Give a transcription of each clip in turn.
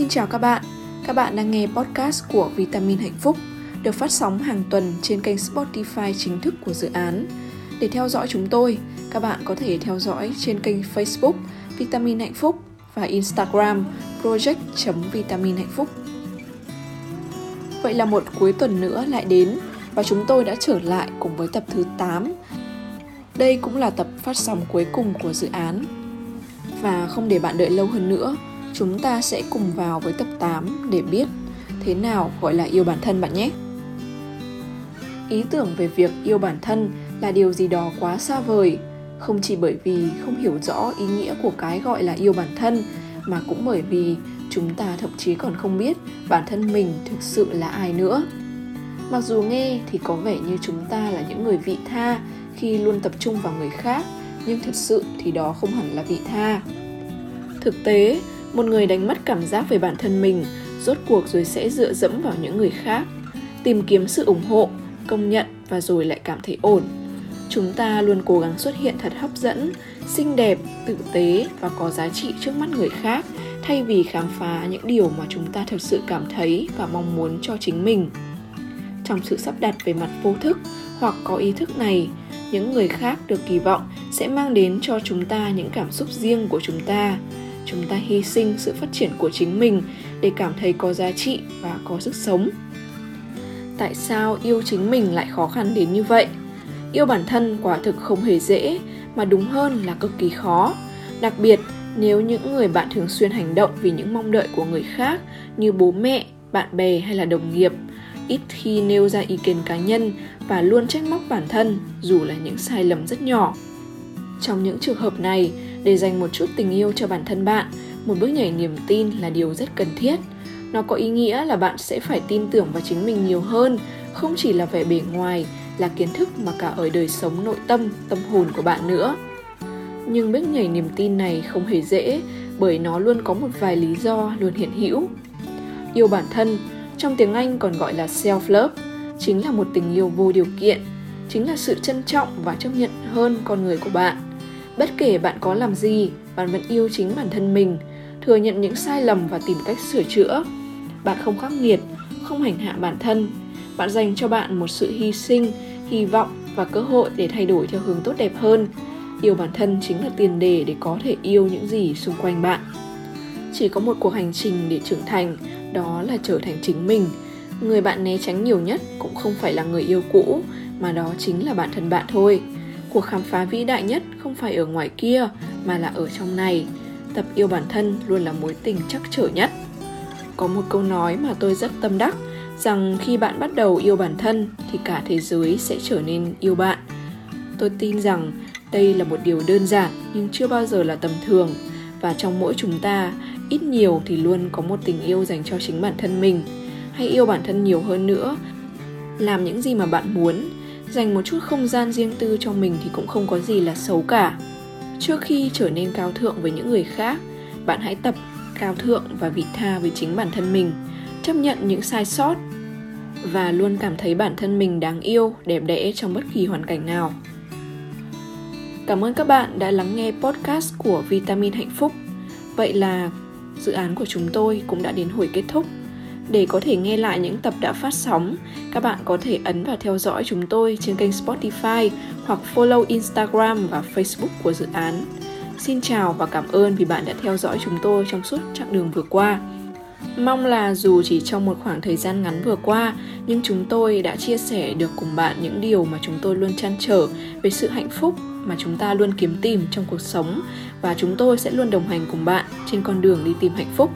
Xin chào các bạn. Các bạn đang nghe podcast của Vitamin Hạnh Phúc được phát sóng hàng tuần trên kênh Spotify chính thức của dự án. Để theo dõi chúng tôi, các bạn có thể theo dõi trên kênh Facebook Vitamin Hạnh Phúc và Instagram project.vitamin hạnh phúc. Vậy là một cuối tuần nữa lại đến và chúng tôi đã trở lại cùng với tập thứ 8. Đây cũng là tập phát sóng cuối cùng của dự án. Và không để bạn đợi lâu hơn nữa, chúng ta sẽ cùng vào với tập 8 để biết thế nào gọi là yêu bản thân bạn nhé. Ý tưởng về việc yêu bản thân là điều gì đó quá xa vời, không chỉ bởi vì không hiểu rõ ý nghĩa của cái gọi là yêu bản thân mà cũng bởi vì chúng ta thậm chí còn không biết bản thân mình thực sự là ai nữa. Mặc dù nghe thì có vẻ như chúng ta là những người vị tha khi luôn tập trung vào người khác, nhưng thực sự thì đó không hẳn là vị tha. Thực tế, một người đánh mất cảm giác về bản thân mình, rốt cuộc rồi sẽ dựa dẫm vào những người khác. Tìm kiếm sự ủng hộ, công nhận và rồi lại cảm thấy ổn. Chúng ta luôn cố gắng xuất hiện thật hấp dẫn, xinh đẹp, tử tế và có giá trị trước mắt người khác, thay vì khám phá những điều mà chúng ta thực sự cảm thấy và mong muốn cho chính mình. Trong sự sắp đặt về mặt vô thức hoặc có ý thức này, những người khác được kỳ vọng sẽ mang đến cho chúng ta những cảm xúc riêng của chúng ta chúng ta hy sinh sự phát triển của chính mình để cảm thấy có giá trị và có sức sống. Tại sao yêu chính mình lại khó khăn đến như vậy? Yêu bản thân quả thực không hề dễ, mà đúng hơn là cực kỳ khó. Đặc biệt, nếu những người bạn thường xuyên hành động vì những mong đợi của người khác, như bố mẹ, bạn bè hay là đồng nghiệp, ít khi nêu ra ý kiến cá nhân và luôn trách móc bản thân dù là những sai lầm rất nhỏ. Trong những trường hợp này để dành một chút tình yêu cho bản thân bạn. Một bước nhảy niềm tin là điều rất cần thiết. Nó có ý nghĩa là bạn sẽ phải tin tưởng vào chính mình nhiều hơn, không chỉ là vẻ bề ngoài, là kiến thức mà cả ở đời sống nội tâm tâm hồn của bạn nữa. Nhưng bước nhảy niềm tin này không hề dễ, bởi nó luôn có một vài lý do luôn hiện hữu. Yêu bản thân, trong tiếng anh còn gọi là self love chính là một tình yêu vô điều kiện, chính là sự trân trọng và chấp nhận hơn con người của bạn bất kể bạn có làm gì, bạn vẫn yêu chính bản thân mình, thừa nhận những sai lầm và tìm cách sửa chữa. Bạn không khắc nghiệt, không hành hạ bản thân. Bạn dành cho bạn một sự hy sinh, hy vọng và cơ hội để thay đổi theo hướng tốt đẹp hơn. Yêu bản thân chính là tiền đề để có thể yêu những gì xung quanh bạn. Chỉ có một cuộc hành trình để trưởng thành, đó là trở thành chính mình. Người bạn né tránh nhiều nhất cũng không phải là người yêu cũ, mà đó chính là bản thân bạn thôi cuộc khám phá vĩ đại nhất không phải ở ngoài kia, mà là ở trong này. Tập yêu bản thân luôn là mối tình chắc trở nhất. Có một câu nói mà tôi rất tâm đắc, rằng khi bạn bắt đầu yêu bản thân, thì cả thế giới sẽ trở nên yêu bạn. Tôi tin rằng đây là một điều đơn giản, nhưng chưa bao giờ là tầm thường. Và trong mỗi chúng ta, ít nhiều thì luôn có một tình yêu dành cho chính bản thân mình. Hãy yêu bản thân nhiều hơn nữa. Làm những gì mà bạn muốn dành một chút không gian riêng tư cho mình thì cũng không có gì là xấu cả. Trước khi trở nên cao thượng với những người khác, bạn hãy tập cao thượng và vị tha với chính bản thân mình, chấp nhận những sai sót và luôn cảm thấy bản thân mình đáng yêu, đẹp đẽ trong bất kỳ hoàn cảnh nào. Cảm ơn các bạn đã lắng nghe podcast của vitamin hạnh phúc. Vậy là dự án của chúng tôi cũng đã đến hồi kết thúc để có thể nghe lại những tập đã phát sóng, các bạn có thể ấn vào theo dõi chúng tôi trên kênh Spotify hoặc follow Instagram và Facebook của dự án. Xin chào và cảm ơn vì bạn đã theo dõi chúng tôi trong suốt chặng đường vừa qua. Mong là dù chỉ trong một khoảng thời gian ngắn vừa qua, nhưng chúng tôi đã chia sẻ được cùng bạn những điều mà chúng tôi luôn chăn trở về sự hạnh phúc mà chúng ta luôn kiếm tìm trong cuộc sống và chúng tôi sẽ luôn đồng hành cùng bạn trên con đường đi tìm hạnh phúc.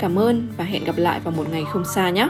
Cảm ơn và hẹn gặp lại vào một ngày không xa nhé.